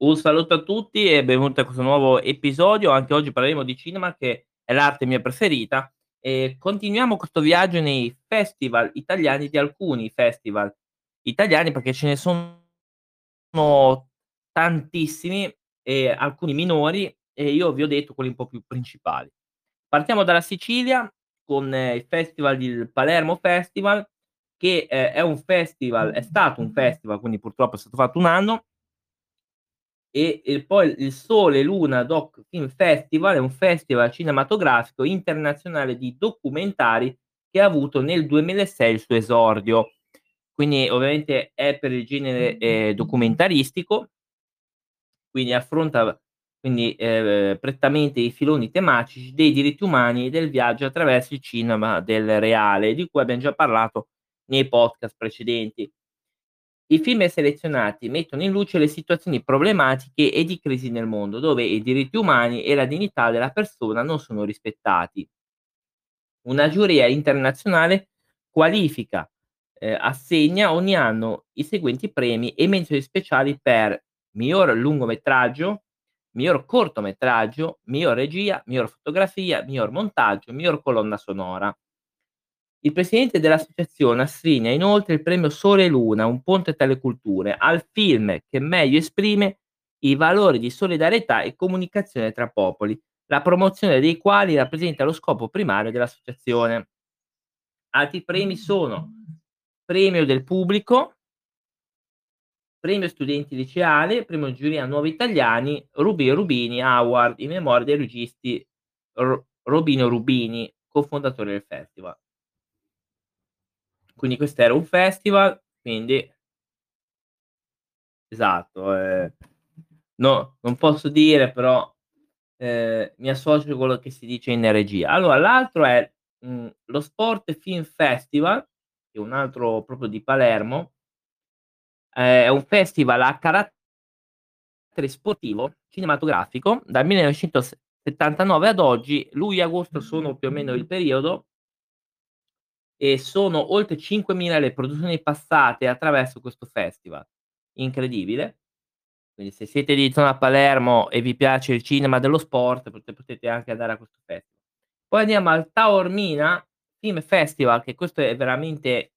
Un saluto a tutti e benvenuti a questo nuovo episodio. Anche oggi parleremo di cinema, che è l'arte mia preferita. E continuiamo questo viaggio nei festival italiani, di alcuni festival italiani, perché ce ne sono tantissimi, e alcuni minori, e io vi ho detto quelli un po' più principali. Partiamo dalla Sicilia con il festival del Palermo Festival, che eh, è un festival, è stato un festival, quindi purtroppo è stato fatto un anno, e, e poi il Sole Luna Doc Film Festival è un festival cinematografico internazionale di documentari che ha avuto nel 2006 il suo esordio. Quindi ovviamente è per il genere eh, documentaristico, quindi affronta quindi, eh, prettamente i filoni tematici dei diritti umani e del viaggio attraverso il cinema del reale, di cui abbiamo già parlato nei podcast precedenti. I film selezionati mettono in luce le situazioni problematiche e di crisi nel mondo, dove i diritti umani e la dignità della persona non sono rispettati. Una giuria internazionale qualifica, eh, assegna ogni anno i seguenti premi e menzioni speciali per miglior lungometraggio, miglior cortometraggio, miglior regia, miglior fotografia, miglior montaggio, miglior colonna sonora. Il presidente dell'associazione assegna inoltre il premio Sole e Luna, un ponte tra le culture, al film che meglio esprime i valori di solidarietà e comunicazione tra popoli, la promozione dei quali rappresenta lo scopo primario dell'associazione. Altri premi sono premio del pubblico, premio studenti liceali, premio giuria nuovi italiani, Rubino Rubini Award in memoria dei registi Robino Rubini, cofondatore del festival. Quindi questo era un festival, quindi esatto, eh, no, non posso dire però eh, mi associo a quello che si dice in regia. Allora, l'altro è mh, mm, lo Sport Film Festival, che è un altro proprio di Palermo, eh, è un festival a carattere sportivo, cinematografico, dal 1979 ad oggi, luglio e agosto sono più o meno il periodo, e sono oltre 5.000 le produzioni passate attraverso questo festival. Incredibile. Quindi se siete di zona Palermo e vi piace il cinema dello sport, potete, anche andare a questo festival. Poi andiamo al Taormina Film Festival, che questo è veramente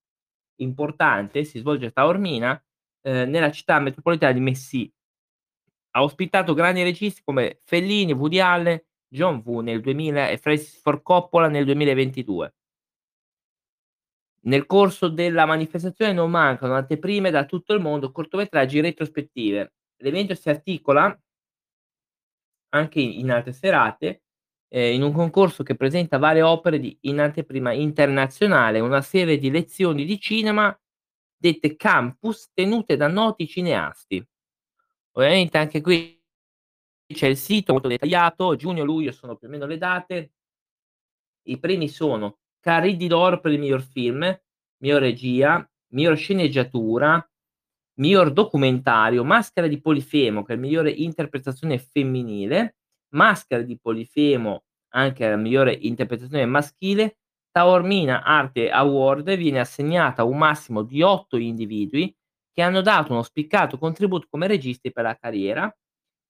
importante, si svolge a Taormina, eh, nella città metropolitana di Messi. Ha ospitato grandi registi come Fellini, Woody Allen, John Woo nel 2000 e Francis Ford Coppola nel 2022. Nel corso della manifestazione non mancano anteprime da tutto il mondo, cortometraggi retrospettive. L'evento si articola anche in altre serate, eh, in un concorso che presenta varie opere di, in anteprima internazionale, una serie di lezioni di cinema dette campus tenute da noti cineasti. Ovviamente anche qui c'è il sito molto dettagliato, giugno-luglio sono più o meno le date. I premi sono Caridi d'oro per il miglior film, miglior regia, miglior sceneggiatura, miglior documentario, Maschera di Polifemo, che è la migliore interpretazione femminile, Maschera di Polifemo, anche la migliore interpretazione maschile, Taormina Arte Award viene assegnata a un massimo di otto individui che hanno dato uno spiccato contributo come registi per la carriera,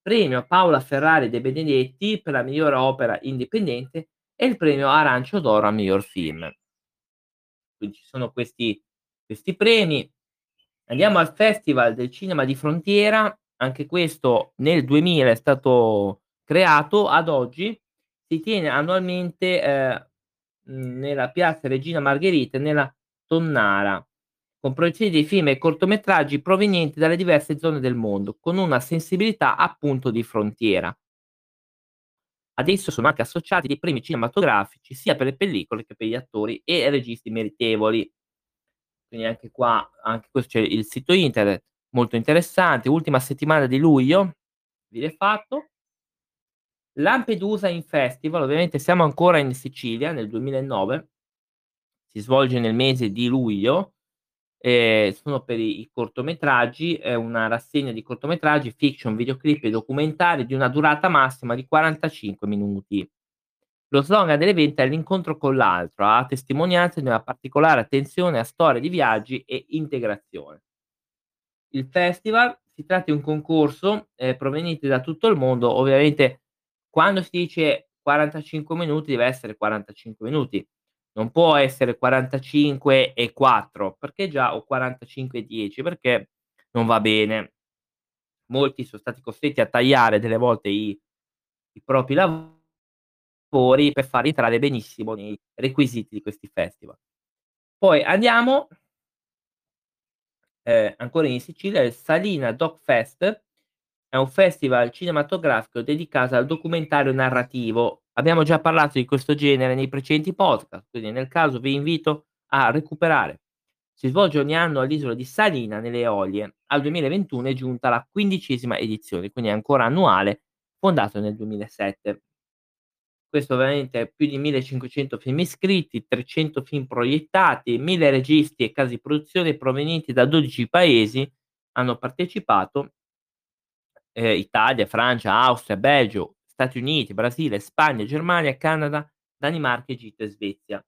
premio Paola Ferrari De Benedetti per la migliore opera indipendente e il premio Arancio d'Oro a miglior film. Quindi ci sono questi, questi premi. Andiamo al Festival del Cinema di Frontiera, anche questo nel 2000 è stato creato, ad oggi si tiene annualmente eh, nella piazza Regina Margherita, nella Tonnara, con proiezioni di film e cortometraggi provenienti dalle diverse zone del mondo, con una sensibilità appunto di frontiera. Ad esso sono anche associati dei premi cinematografici sia per le pellicole che per gli attori e registi meritevoli. Quindi anche qua, anche questo c'è il sito internet, molto interessante. Ultima settimana di luglio, viene fatto. Lampedusa in Festival, ovviamente siamo ancora in Sicilia nel 2009, si svolge nel mese di luglio eh, sono per i, i cortometraggi, è una rassegna di cortometraggi, fiction, videoclip e documentari di una durata massima di 45 minuti. Lo slogan dell'evento è l'incontro con l'altro, a testimonianza di una particolare attenzione a storie di viaggi e integrazione. Il festival si tratta di un concorso, ehm, proveniente da tutto il mondo. Ovviamente quando si dice 45 minuti deve essere 45 minuti, non può essere 45 e 4 perché già o 45 e 10 perché non va bene. Molti son stati costretti a tagliare delle volte i i propri lavori per far rientrare benissimo nei requisiti di questi festival. Poi andiamo ehm, ancora in Sicilia, il Salina Doc Fest è un festival cinematografico dedicato al documentario narrativo. Abbiamo già parlato di questo genere nei precedenti podcast, quindi nel caso vi invito a recuperare. Si svolge ogni anno all'isola di Salina nelle Eolie. Al 2021 è giunta la quindicesima edizione, quindi è ancora annuale, fondato nel 2007. Questo ovviamente più di 1500 film iscritti, 300 film proiettati, 1000 registi e case di produzione provenienti da 12 paesi hanno partecipato ehm, Italia, Francia, Austria, Belgio, Stati Uniti, Brasile, Spagna, Germania, Canada, Danimarca, Egitto e Svezia.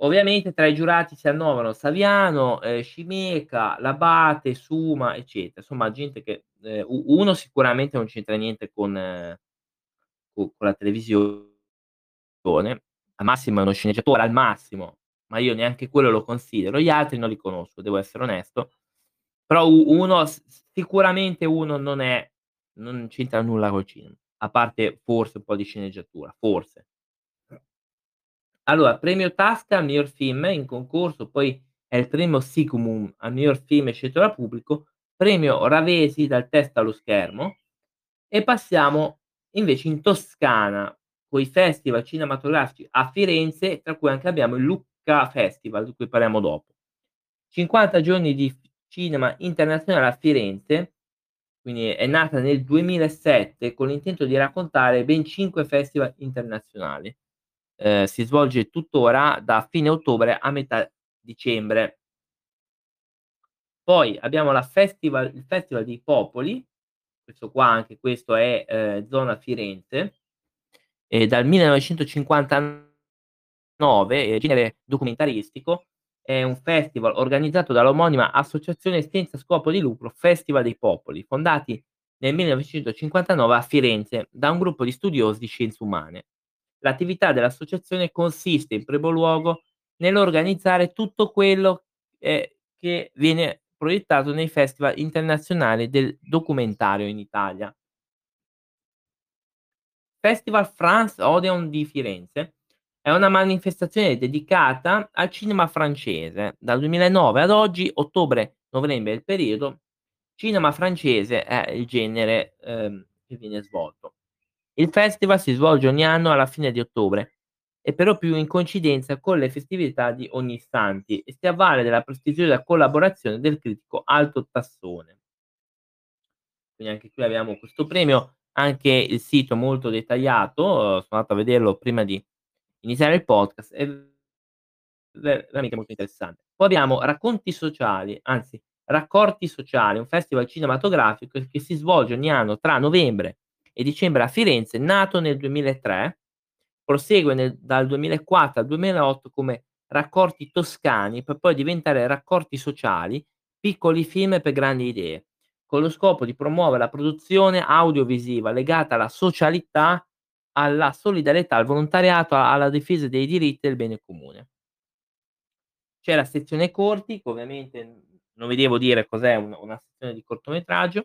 Ovviamente tra i giurati si annovano Saviano, ehm, Scimeca, L'Abate, Suma, eccetera. Insomma gente che u uno sicuramente non c'entra niente con co con la televisione, al massimo è uno sceneggiatore, al massimo, ma io neanche quello lo considero. Gli altri non li conosco, devo essere onesto. Però uno sicuramente uno non è non c'entra nulla col cinema, a parte forse un po' di sceneggiatura, forse. Allora, premio Tasca al miglior film in concorso, poi è il premio Signum al miglior film scelto dal pubblico, premio Ravesi dal testo allo schermo e passiamo invece in Toscana, coi festival cinematografici a Firenze, tra cui anche abbiamo il Lucca Festival, di cui parliamo dopo. 50 giorni di cinema internazionale a Firenze, quindi è nata nel 2007 con l'intento di raccontare ben 5 festival internazionali. Ehm, si svolge tuttora da fine ottobre a metà dicembre. Poi abbiamo festival il Festival dei Popoli, questo qua anche questo è, ehm, zona Firenze, e dal 1959, ehm, genere documentaristico, è un festival organizzato dall'omonima associazione senza scopo di lucro Festival dei Popoli, fondati nel 1959 a Firenze da un gruppo di studiosi di scienze umane. L'attività dell'associazione consiste in primo luogo nell'organizzare tutto quello, ehm, che viene proiettato nei festival internazionali del documentario in Italia. Festival France Odeon di Firenze è una manifestazione dedicata al cinema francese. Dal 2009 ad oggi, ottobre-novembre il periodo, cinema francese è il genere, ehm, che viene svolto. Il festival si svolge ogni anno alla fine di ottobre e però più in coincidenza con le festività di Ognissanti e si avvale della prestigiosa collaborazione del critico Alto Tassone. Quindi anche qui abbiamo questo premio, anche il sito molto dettagliato, sono andato a vederlo prima di iniziare il podcast, è ve veramente molto interessante. Poi abbiamo Racconti sociali, anzi Raccorti sociali, un festival cinematografico che si svolge ogni anno tra novembre e dicembre a Firenze, nato nel 2003, prosegue nel dal 2004 al 2008 come Raccorti toscani, per poi diventare Raccorti sociali, piccoli film per grandi idee, con lo scopo di promuovere la produzione audiovisiva legata alla socialità, alla solidarietà, al volontariato, alla difesa dei diritti e del bene comune. C'è la sezione corti, che ovviamente non vi devo dire cos'è un una sezione di cortometraggio,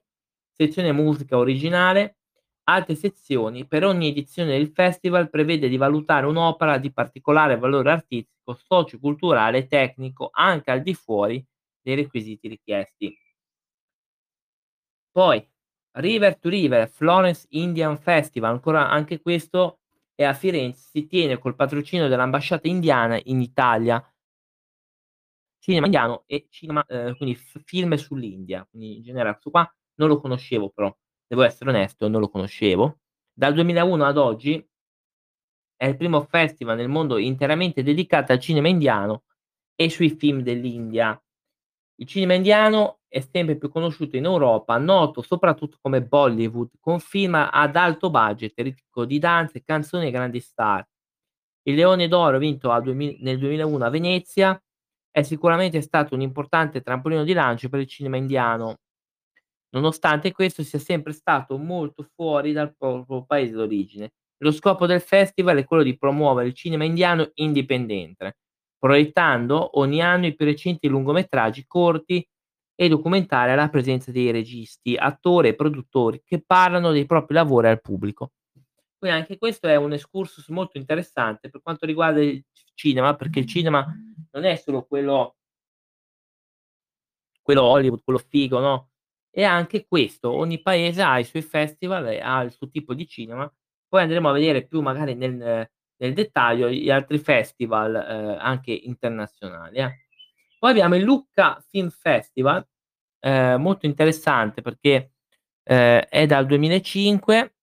sezione musica originale, altre sezioni. Per ogni edizione del festival prevede di valutare un'opera di particolare valore artistico, socio-culturale e tecnico, anche al di fuori dei requisiti richiesti. Poi River to River, Florence Indian Festival, ancora anche questo è a Firenze, si tiene col patrocinio dell'ambasciata indiana in Italia. Cinema indiano e cinema, ehm, quindi f film sull'India, quindi in generale questo qua non lo conoscevo però, devo essere onesto, non lo conoscevo. Dal 2001 ad oggi è il primo festival nel mondo interamente dedicato al cinema indiano e sui film dell'India. Il cinema indiano è sempre più conosciuto in Europa, noto soprattutto come Bollywood, con film ad alto budget, ricco di danze, canzoni e grandi star. Il Leone d'Oro vinto a duemi nel 2001 a Venezia è sicuramente stato un importante trampolino di lancio per il cinema indiano. nonostante questo sia sempre stato molto fuori dal proprio paese d'origine. Lo scopo del festival è quello di promuovere il cinema indiano indipendente, proiettando ogni anno i più recenti lungometraggi corti e documentari alla presenza dei registi, attori e produttori che parlano dei propri lavori al pubblico. Quindi anche questo è un excursus molto interessante per quanto riguarda il cinema, perché il cinema non è solo quello quello Hollywood, quello figo, no, e anche questo, ogni paese ha i suoi festival e ha il suo tipo di cinema. Poi andremo a vedere più magari nel nel dettaglio gli altri festival, ehm, anche internazionali, eh. Poi abbiamo il Lucca Film Festival, ehm, molto interessante perché, ehm, è dal 2005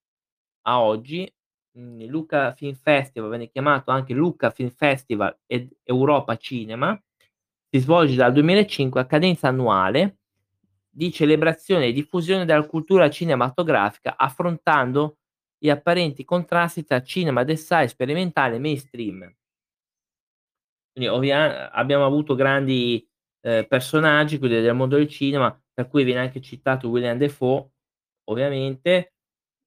a oggi. Mhmm, il Lucca Film Festival viene chiamato anche Lucca Film Festival ed Europa Cinema. Si svolge dal 2005 a cadenza annuale di celebrazione e diffusione della cultura cinematografica, affrontando gli apparenti contrasti tra cinema d'assai sperimentale e mainstream. Quindi abbiamo avuto grandi, ehm, personaggi, del mondo del cinema, tra cui viene anche citato Willem Dafoe, ovviamente.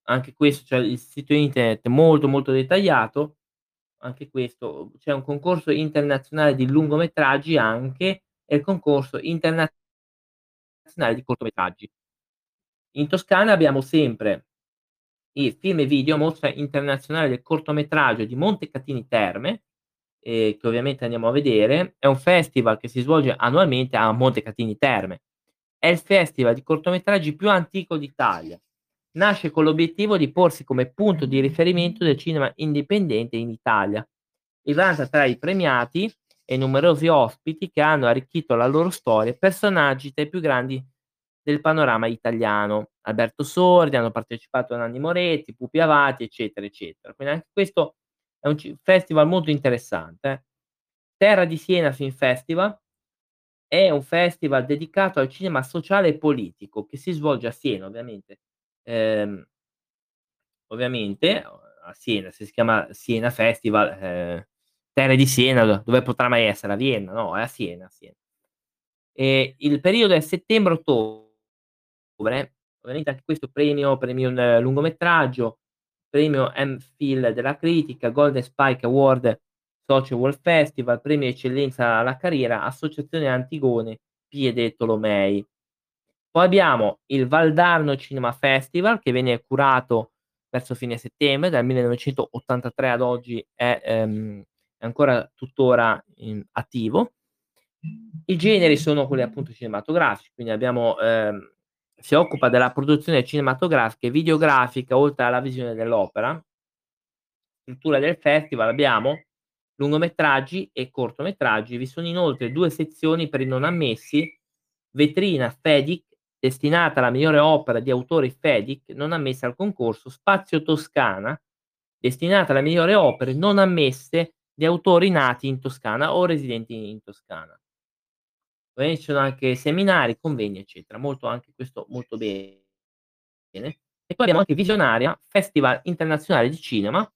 Anche questo c'è il sito internet molto, molto dettagliato. Anche questo c'è un concorso internazionale di lungometraggi anche, e il concorso internazionale di cortometraggi. In Toscana abbiamo sempre il Film e Video Mostra Internazionale del Cortometraggio di Montecatini Terme, ehm, che ovviamente andiamo a vedere. È un festival che si svolge annualmente a Montecatini Terme. È il festival di cortometraggi più antico d'Italia. Nasce con l'obiettivo di porsi come punto di riferimento del cinema indipendente in Italia e vanta tra i premiati e numerosi ospiti che hanno arricchito la loro storia personaggi tra i più grandi del panorama italiano. Alberto Sordi, hanno partecipato Nanni Moretti, Pupi Avati, eccetera, eccetera. Quindi anche questo è un festival molto interessante, eh. Terra di Siena Film Festival è un festival dedicato al cinema sociale e politico che si svolge a Siena ovviamente. Ehm ovviamente a Siena, si chiama Siena Festival, ehm, Terre di Siena do dove potrà mai essere? A Vienna? No, è a Siena, a Siena. Il periodo è settembre-ottobre. Ovviamente anche questo premio premio un lungometraggio, premio M-Film della critica, Golden Spike Award Social World Festival, premio eccellenza alla carriera, Associazione Antigone, Piede Tolomei. Poi abbiamo il Valdarno Cinema Festival che viene curato verso fine settembre, dal 1983 ad oggi è, ehm, ancora tuttora in attivo. I generi sono quelli appunto cinematografici, quindi abbiamo ehm, si occupa della produzione cinematografica e videografica oltre alla visione dell'opera. Struttura del festival abbiamo lungometraggi e cortometraggi. Vi sono inoltre 2 sezioni per i non ammessi, vetrina FEDIC destinata alla migliore opera di autori FEDIC non ammessa al concorso, Spazio Toscana destinata alle migliori opere non ammesse di autori nati in Toscana o residenti in Toscana. Ci sono anche seminari, convegni, eccetera. Molto anche questo molto bene. E poi abbiamo anche Visionaria, Festival Internazionale di Cinema,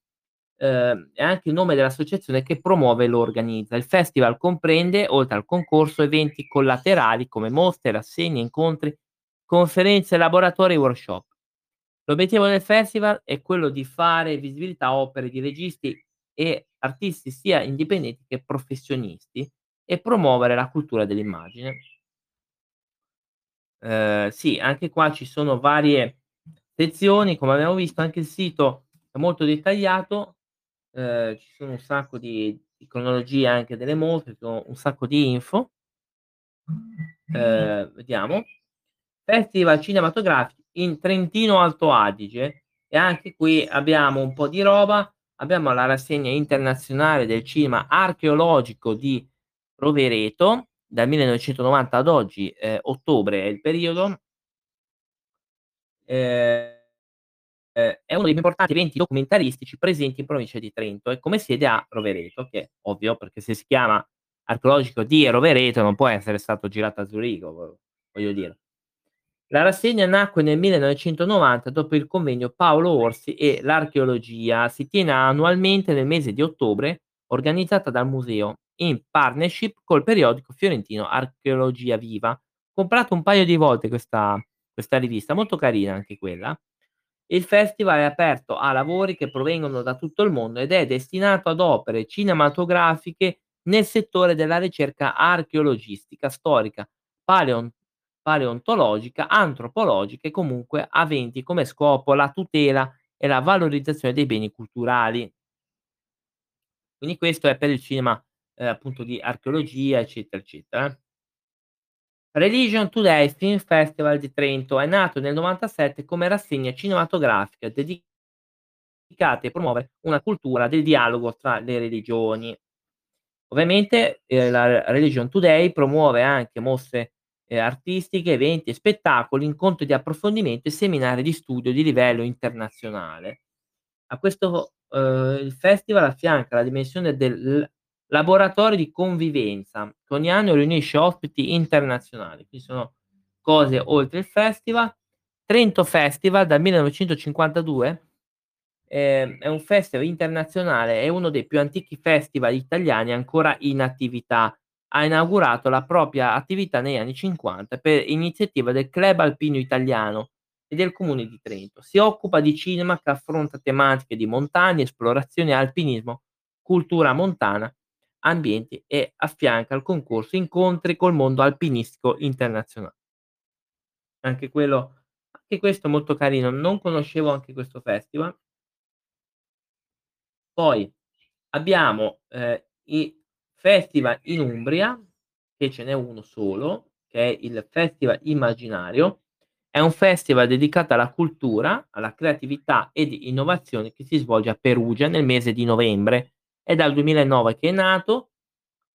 ehm, è anche il nome dell'associazione che promuove e lo organizza. Il festival comprende, oltre al concorso, eventi collaterali come mostre, rassegne, incontri, conferenze, laboratori e workshop. L'obiettivo del festival è quello di fare visibilità a opere di registi e artisti sia indipendenti che professionisti e promuovere la cultura dell'immagine. Ehm, sì, anche qua ci sono varie sezioni, come abbiamo visto anche il sito è molto dettagliato, ehm, ci sono un sacco di di cronologie anche delle mostre, un sacco di info. Ehm, vediamo. Festival cinematografici in Trentino Alto Adige e anche qui abbiamo un po' di roba. Abbiamo la rassegna internazionale del cinema archeologico di Rovereto, dal 1990 ad oggi, ehm, ottobre è il periodo. Ehm, è uno dei più importanti eventi documentaristici presenti in provincia di Trento e come sede ha Rovereto, che è ovvio perché se si chiama archeologico di Rovereto non può essere stato girato a Zurigo, voglio dire. La rassegna nacque nel 1990 dopo il convegno Paolo Orsi e l'archeologia. Si tiene annualmente nel mese di ottobre, organizzata dal museo in partnership col periodico fiorentino Archeologia Viva. Comprato un paio di volte questa questa rivista, molto carina anche quella. Il festival è aperto a lavori che provengono da tutto il mondo ed è destinato ad opere cinematografiche nel settore della ricerca archeologistica, storica, paleon paleontologica, antropologica e comunque aventi come scopo la tutela e la valorizzazione dei beni culturali. Quindi questo è per il cinema, ehm, appunto di archeologia, eccetera, eccetera. Religion Today Film Festival di Trento è nato nel '97 come rassegna cinematografica dedicata a promuovere una cultura del dialogo tra le religioni. Ovviamente, ehm, la Religion Today promuove anche mostre, ehm, artistiche, eventi e spettacoli, incontri di approfondimento e seminari di studio di livello internazionale. A questo, uhm, il festival affianca la dimensione del laboratorio di convivenza, che ogni anno riunisce ospiti internazionali. Qui sono cose oltre il festival. Trento Festival dal 1952 ehm, è un festival internazionale, è uno dei più antichi festival italiani ancora in attività. Ha inaugurato la propria attività negli anni '50 per iniziativa del Club Alpino Italiano e del Comune di Trento. Si occupa di cinema che affronta tematiche di montagna, esplorazione, alpinismo, cultura montana, ambienti e affianca al concorso incontri col mondo alpinistico internazionale. Anche quello anche questo molto carino, non conoscevo anche questo festival. Poi abbiamo, ehm, i festival in Umbria, che ce n'è uno solo, che è il Festival Immaginario. È un festival dedicato alla cultura, alla creatività ed innovazione che si svolge a Perugia nel mese di novembre. È dal 2009 che è nato,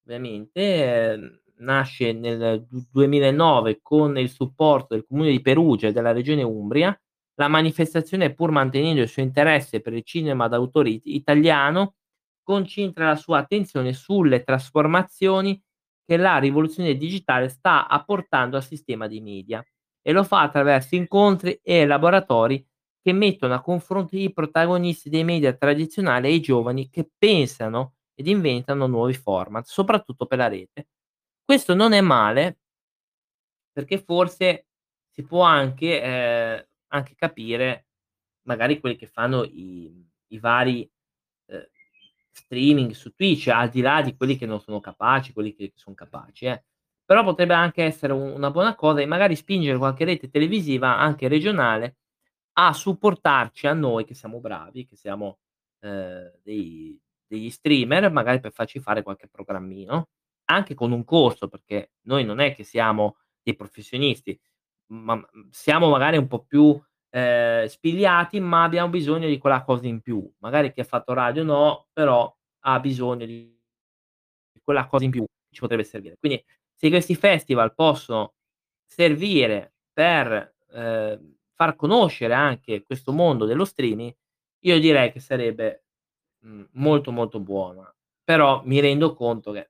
ovviamente, ehm, nasce nel du 2009 con il supporto del Comune di Perugia e della Regione Umbria. La manifestazione, pur mantenendo il suo interesse per il cinema d'autore it italiano, concentra la sua attenzione sulle trasformazioni che la rivoluzione digitale sta apportando al sistema dei media e lo fa attraverso incontri e laboratori che mettono a confronto i protagonisti dei media tradizionali e i giovani che pensano ed inventano nuovi format, soprattutto per la rete. Questo non è male perché forse si può anche ehm, anche capire magari quelli che fanno i i vari, ehm, streaming su Twitch, al di là di quelli che non sono capaci, quelli che son capaci eh. Però potrebbe anche essere una buona cosa e magari spingere qualche rete televisiva, anche regionale, a supportarci a noi che siamo bravi, che siamo, ehm, dei degli streamer, magari per farci fare qualche programmino, anche con un costo, perché noi non è che siamo dei professionisti, ma, siamo magari un po' più, ehm, spigliati, ma abbiamo bisogno di quella cosa in più. Magari chi ha fatto radio no, però ha bisogno di quella cosa in più, ci potrebbe servire. Quindi se questi festival possono servire per, ehm, far conoscere anche questo mondo dello streaming, io direi che sarebbe, mhmm, molto, molto buona. Però mi rendo conto che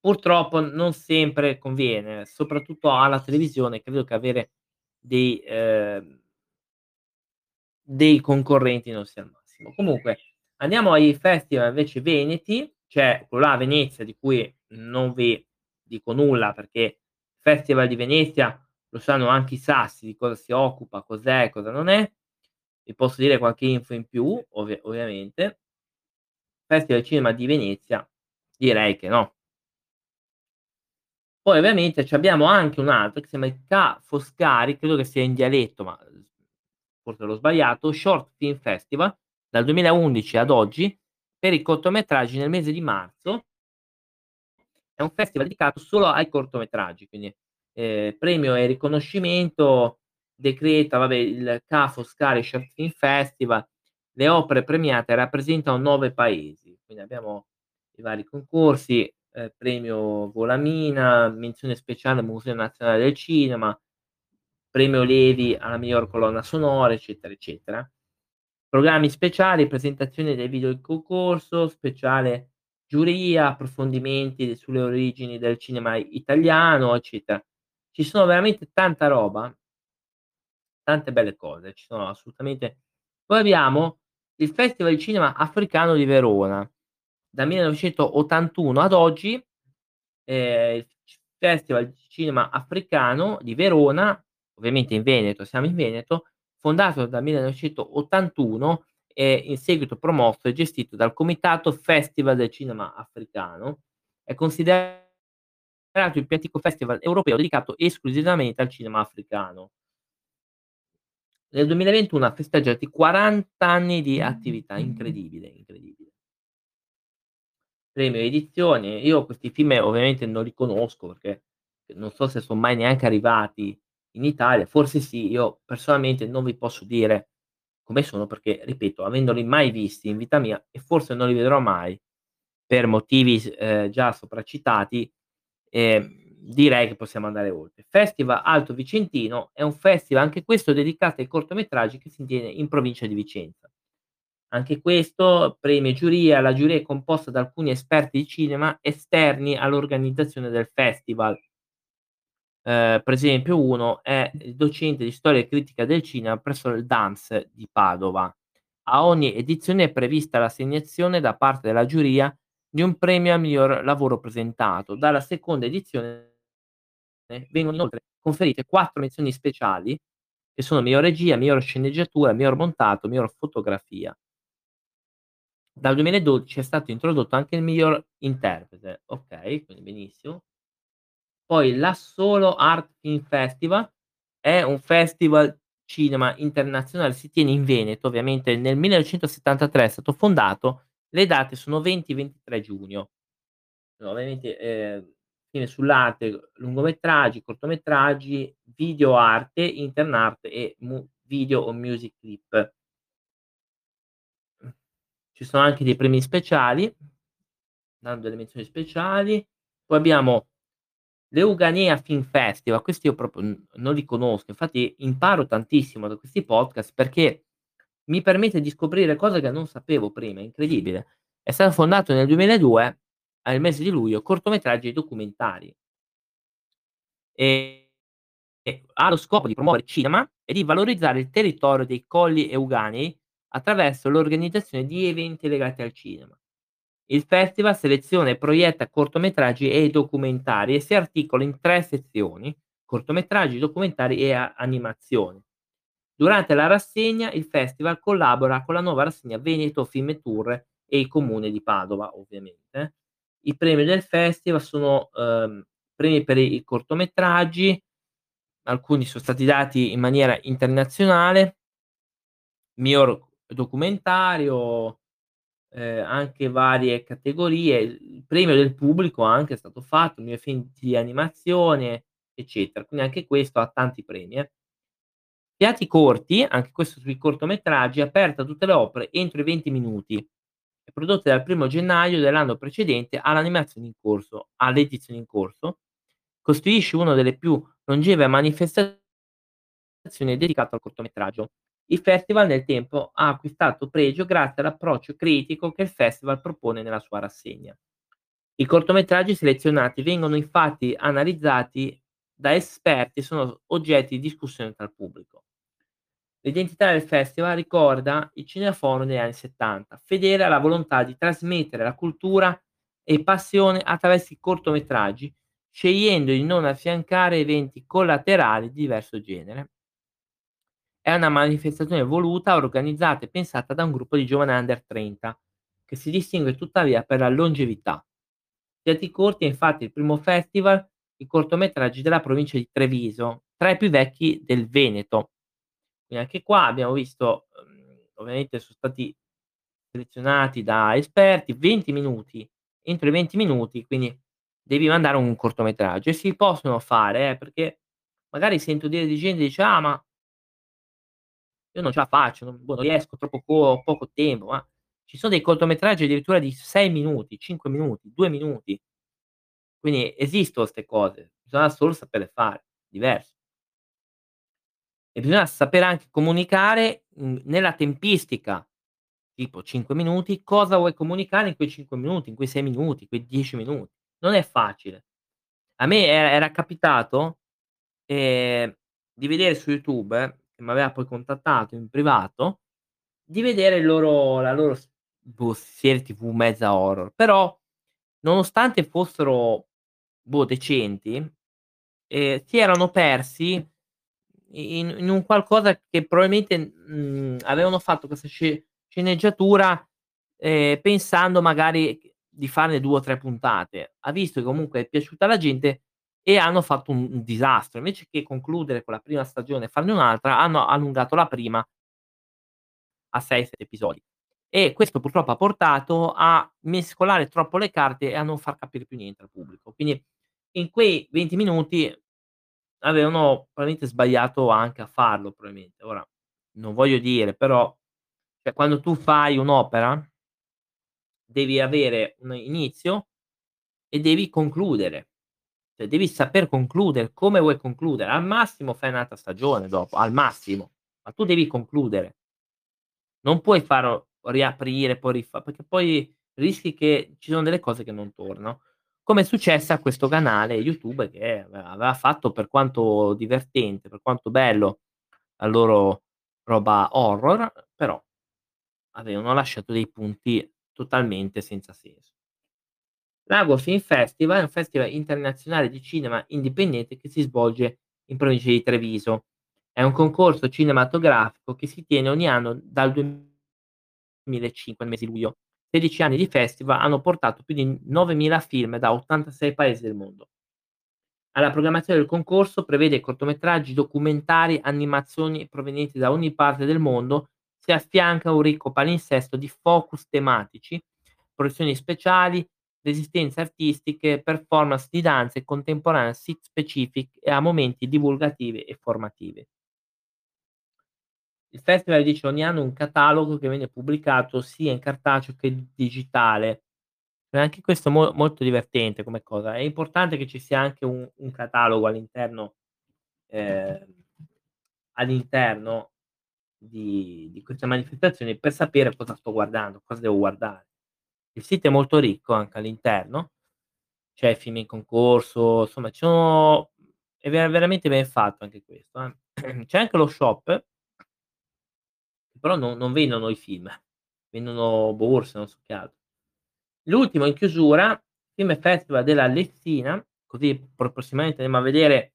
purtroppo non sempre conviene, soprattutto alla televisione credo che avere dei ehm dei concorrenti non sia il massimo. Comunque andiamo ai festival invece veneti, c'è quello a Venezia di cui non vi dico nulla perché Festival di Venezia lo sanno anche i sassi di cosa si occupa, cos'è, cosa non è. Vi posso dire qualche info in più, ovvia ovviamente. Festival Cinema di Venezia direi che no. Poi ovviamente c'abbiamo anche un altro che si chiama il Ca' Foscari, credo che sia in dialetto, ma, uhm, forse l'ho sbagliato, Short Film Festival, dal 2011 ad oggi, per i cortometraggi nel mese di marzo. È un festival dedicato solo ai cortometraggi, quindi, ehm, premio e riconoscimento decreta, vabbè, il Ca' Foscari Short Film Festival. Le opere premiate rappresentano 9 paesi, quindi abbiamo i vari concorsi, ehm, premio Volamina, menzione speciale Museo Nazionale del Cinema, premio Levi alla miglior colonna sonora, eccetera, eccetera. Programmi speciali, presentazione del video in concorso, speciale giuria, approfondimenti sulle origini del cinema italiano, eccetera. Ci sono veramente tanta roba tante belle cose, ci sono assolutamente poi abbiamo il Festival di Cinema Africano di Verona. Dal 1981 ad oggi, ehm, il Festival di Cinema Africano di Verona ovviamente in Veneto, siamo in Veneto, fondato dal 1981 e in seguito promosso e gestito dal Comitato Festival del Cinema Africano. È considerato il più antico festival europeo dedicato esclusivamente al cinema africano. Nel 2021 ha festeggiato i 40 anni di attività, incredibile, incredibile. Premio edizione, io questi film ovviamente non li conosco perché non so se son mai neanche arrivati in Italia, forse sì, io personalmente non vi posso dire come sono perché, ripeto, avendoli mai visti in vita mia e forse non li vedrò mai per motivi s ehm, già sopracitati, ehm, direi che possiamo andare oltre. Festival Alto Vicentino è un festival, anche questo dedicato ai cortometraggi che si tiene in provincia di Vicenza. Anche questo premio e giuria, la giuria è composta da alcuni esperti di cinema esterni all'organizzazione del festival. Ehm, per esempio uno è il docente di storia e critica del cinema presso il DAMS di Padova. A ogni edizione è prevista l'assegnazione da parte della giuria di un premio al miglior lavoro presentato. Dalla seconda edizione vengono inoltre conferite 4 menzioni speciali che sono miglior regia, miglior sceneggiatura, miglior montato, miglior fotografia. Dal 2012 è stato introdotto anche il miglior interprete, okay, quindi benissimo. Poi l'Assolo Art Film Festival è un festival cinema internazionale, si tiene in Veneto, ovviamente nel 1973 è stato fondato, le date sono 20-23 giugno. Ovviamente, ehm, film sull'arte, lungometraggi, cortometraggi, video arte, intern art e mu video o music clip. Ci sono anche dei premi speciali, dando delle menzioni speciali. Poi abbiamo l'Euganea Film Festival, questi io proprio non li conosco, infatti imparo tantissimo da questi podcast perché mi permette di scoprire cose che non sapevo prima, incredibile. È stato fondato nel 2002, al mese di luglio, cortometraggi e documentari. E e ha lo scopo di promuovere cinema e di valorizzare il territorio dei Colli Euganei attraverso l'organizzazione di eventi legati al cinema. Il festival seleziona e proietta cortometraggi e documentari e si articola in 3 sezioni: cortometraggi, documentari e a animazione. Durante la rassegna il festival collabora con la nuova rassegna Veneto Film Tour e il comune di Padova, ovviamente. I premi del festival sono, uhm, premi per i cortometraggi, alcuni son stati dati in maniera internazionale miglior documentario, ehm, anche varie categorie, il premio del pubblico anche è stato fatto, miglior film di animazione, eccetera. Quindi anche questo ha tanti premi, eh. Piatti corti, anche questo sui cortometraggi, aperta a tutte le opere entro i 20 minuti prodotte dal primo gennaio dell'anno precedente all'animazione in corso all'edizione in corso, costituisce uno delle più longeve manifestazioni dedicato al cortometraggio. Il festival nel tempo ha acquistato pregio grazie all'approccio critico che il festival propone nella sua rassegna. I cortometraggi selezionati vengono infatti analizzati da esperti e sono oggetti di discussione tra il pubblico. L'identità del festival ricorda il Cineforum negli anni '70, fedele alla volontà di trasmettere la cultura e passione attraverso i cortometraggi, scegliendo di non affiancare eventi collaterali di diverso genere. È una manifestazione voluta, organizzata e pensata da un gruppo di giovani under 30, che si distingue tuttavia per la longevità. Piatti corti è infatti il primo festival di cortometraggi della provincia di Treviso, tra i più vecchi del Veneto. Quindi anche qua abbiamo visto, uhm, ovviamente son stati selezionati da esperti, 20 minuti, entro i 20 minuti, quindi devi mandare un cortometraggio e si possono fare eh, perché magari sento dire di gente dice: "Ah, ma" Io non ce la faccio, non boh, non riesco, troppo co poco tempo, ma ci sono dei cortometraggi addirittura di 6 minuti, 5 minuti, 2 minuti. Quindi esistono 'ste cose, bisogna solo saperle fare, diverso. E bisogna sapere anche comunicare, mhmm, nella tempistica, tipo 5 minuti, cosa vuoi comunicare in quei 5 minuti, in quei 6 minuti, quei 10 minuti. Non è facile. A me era era capitato, ehm, di vedere su YouTube che m'aveva poi contattato in privato, di vedere loro la loro boh, serie TV mezza horror, però nonostante fossero, boh, decenti, ehm, si erano persi in in un qualcosa che probabilmente, mhmm, avevano fatto questa sce sceneggiatura, ehm, pensando magari di farne 2 o 3 puntate. Ha visto che comunque è piaciuta alla gente e hanno fatto un un disastro. Invece che concludere con la prima stagione e farne un'altra, hanno allungato la prima a 6, 7 episodi. E questo purtroppo ha portato a mescolare troppo le carte e a non far capire più niente al pubblico. Quindi in quei 20 minuti avevano probabilmente sbagliato anche a farlo probabilmente. Ora non voglio dire, però cioè quando tu fai un'opera devi avere un inizio e devi concludere. Cioè devi saper concludere come vuoi concludere. Al massimo fai un'altra stagione dopo, al massimo, ma tu devi concludere. Non puoi farlo riaprire, poi rifa perché poi rischi che ci sono delle cose che non tornano. Come è successo a questo canale YouTube che ave aveva fatto per quanto divertente, per quanto bello la loro roba horror, però avevano lasciato dei punti totalmente senza senso. L'Ago Film Festival è un festival internazionale di cinema indipendente che si svolge in provincia di Treviso. È un concorso cinematografico che si tiene ogni anno dal 2005 al mese di luglio. 16 anni di festival hanno portato più di 9000 film da 86 paesi del mondo. Alla programmazione del concorso prevede cortometraggi, documentari, animazioni provenienti da ogni parte del mondo, si affianca un ricco palinsesto di focus tematici, produzioni speciali, resistenze artistiche, performance di danze contemporanee sit specific e a momenti divulgative e formative. Il festival dice ogni anno un catalogo che viene pubblicato sia in cartaceo che digitale. E anche questo mo molto divertente come cosa. È importante che ci sia anche un un catalogo all'interno ehm, all'interno di di queste manifestazioni per sapere cosa sto guardando, cosa devo guardare. Il sito è molto ricco anche all'interno, c'è film in concorso, insomma sono è ver veramente ben fatto anche questo, eh. C'è anche lo shop però no non vendono i film, vendono borse, non so che altro. L'ultimo in chiusura, Film Festival della Lessina, così pro prossimamente andremo a vedere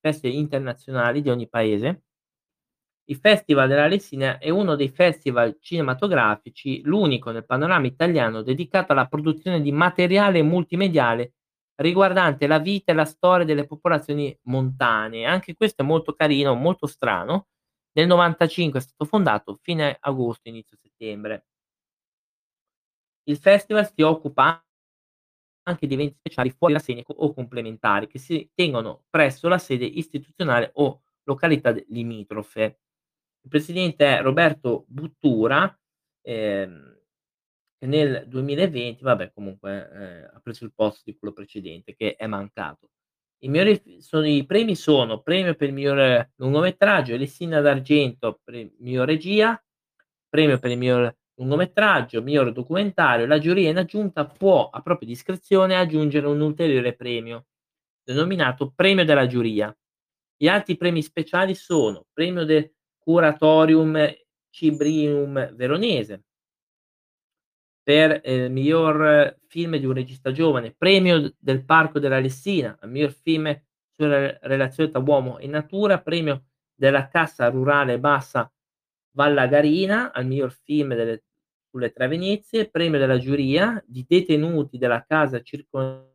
festival internazionali di ogni paese. Il Festival della Lessina è uno dei festival cinematografici, l'unico nel panorama italiano dedicato alla produzione di materiale multimediale riguardante la vita e la storia delle popolazioni montane. Anche questo è molto carino, molto strano. Nel '95 è stato fondato, fine agosto, inizio settembre. Il festival si occupa anche di eventi speciali fuori rassegna o complementari che si tengono presso la sede istituzionale o località limitrofe. Il presidente è Roberto Buttura, ehm, che nel 2020 vabbè comunque, ehm, ha preso il posto di quello precedente che è mancato. F sono i premi sono: premio per il miglior lungometraggio, Lessina d'argento miglior regia, premio per il miglior lungometraggio, miglior documentario. La giuria in aggiunta può, a propria discrezione, aggiungere un ulteriore premio, denominato premio della giuria. Gli altri premi speciali sono: premio del Curatorium Cibrium Veronese per, ehm, miglior film di un regista giovane, premio del Parco della Lessina, al miglior film sulla relazione tra uomo e natura, premio della Cassa Rurale Bassa Vallagarina al miglior film delle sulle Tre Venezie, premio della giuria di detenuti della casa circondiale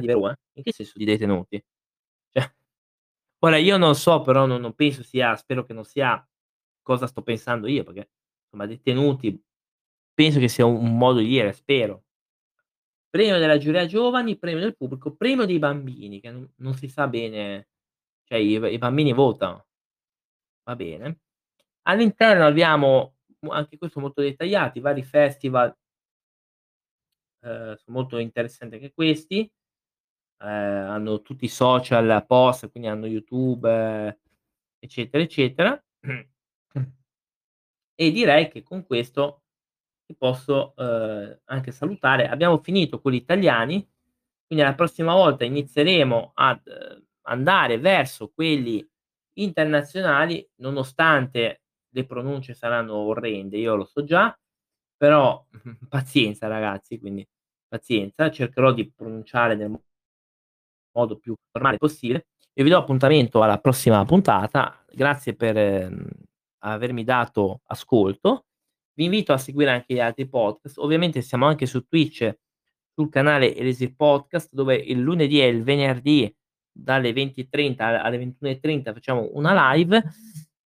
di Verona. In che senso di detenuti? Cioè, ora io non so, però non non penso sia spero che non sia cosa sto pensando io, perché insomma detenuti penso che sia un modo di dire, spero. Premio della giuria giovani, premio del pubblico, premio dei bambini, che non non si sa bene cioè i i bambini votano. Va bene. All'interno abbiamo mo anche questo molto dettagliati, vari festival ehm, son molto interessanti anche questi. Ehm, hanno tutti i social post, quindi hanno YouTube, eccetera, eccetera. E direi che con questo ti posso, uhm, anche salutare. Abbiamo finito con gli italiani, quindi la prossima volta inizieremo ad andare verso quelli internazionali, nonostante le pronunce saranno orrende, io lo so già, però pazienza ragazzi, quindi pazienza, cercherò di pronunciare nel modo più normale possibile. Io vi do appuntamento alla prossima puntata. Grazie per ehm, avermi dato ascolto. Vi invito a seguire anche gli altri podcast. Ovviamente siamo anche su Twitch, sul canale Elesir Podcast, dove il lunedì e il venerdì dalle 20.30 alle 21.30 facciamo una live.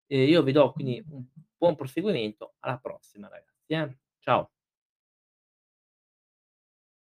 Eh, io vi do quindi un buon proseguimento. Alla prossima, ragazzi. Eh. Ciao.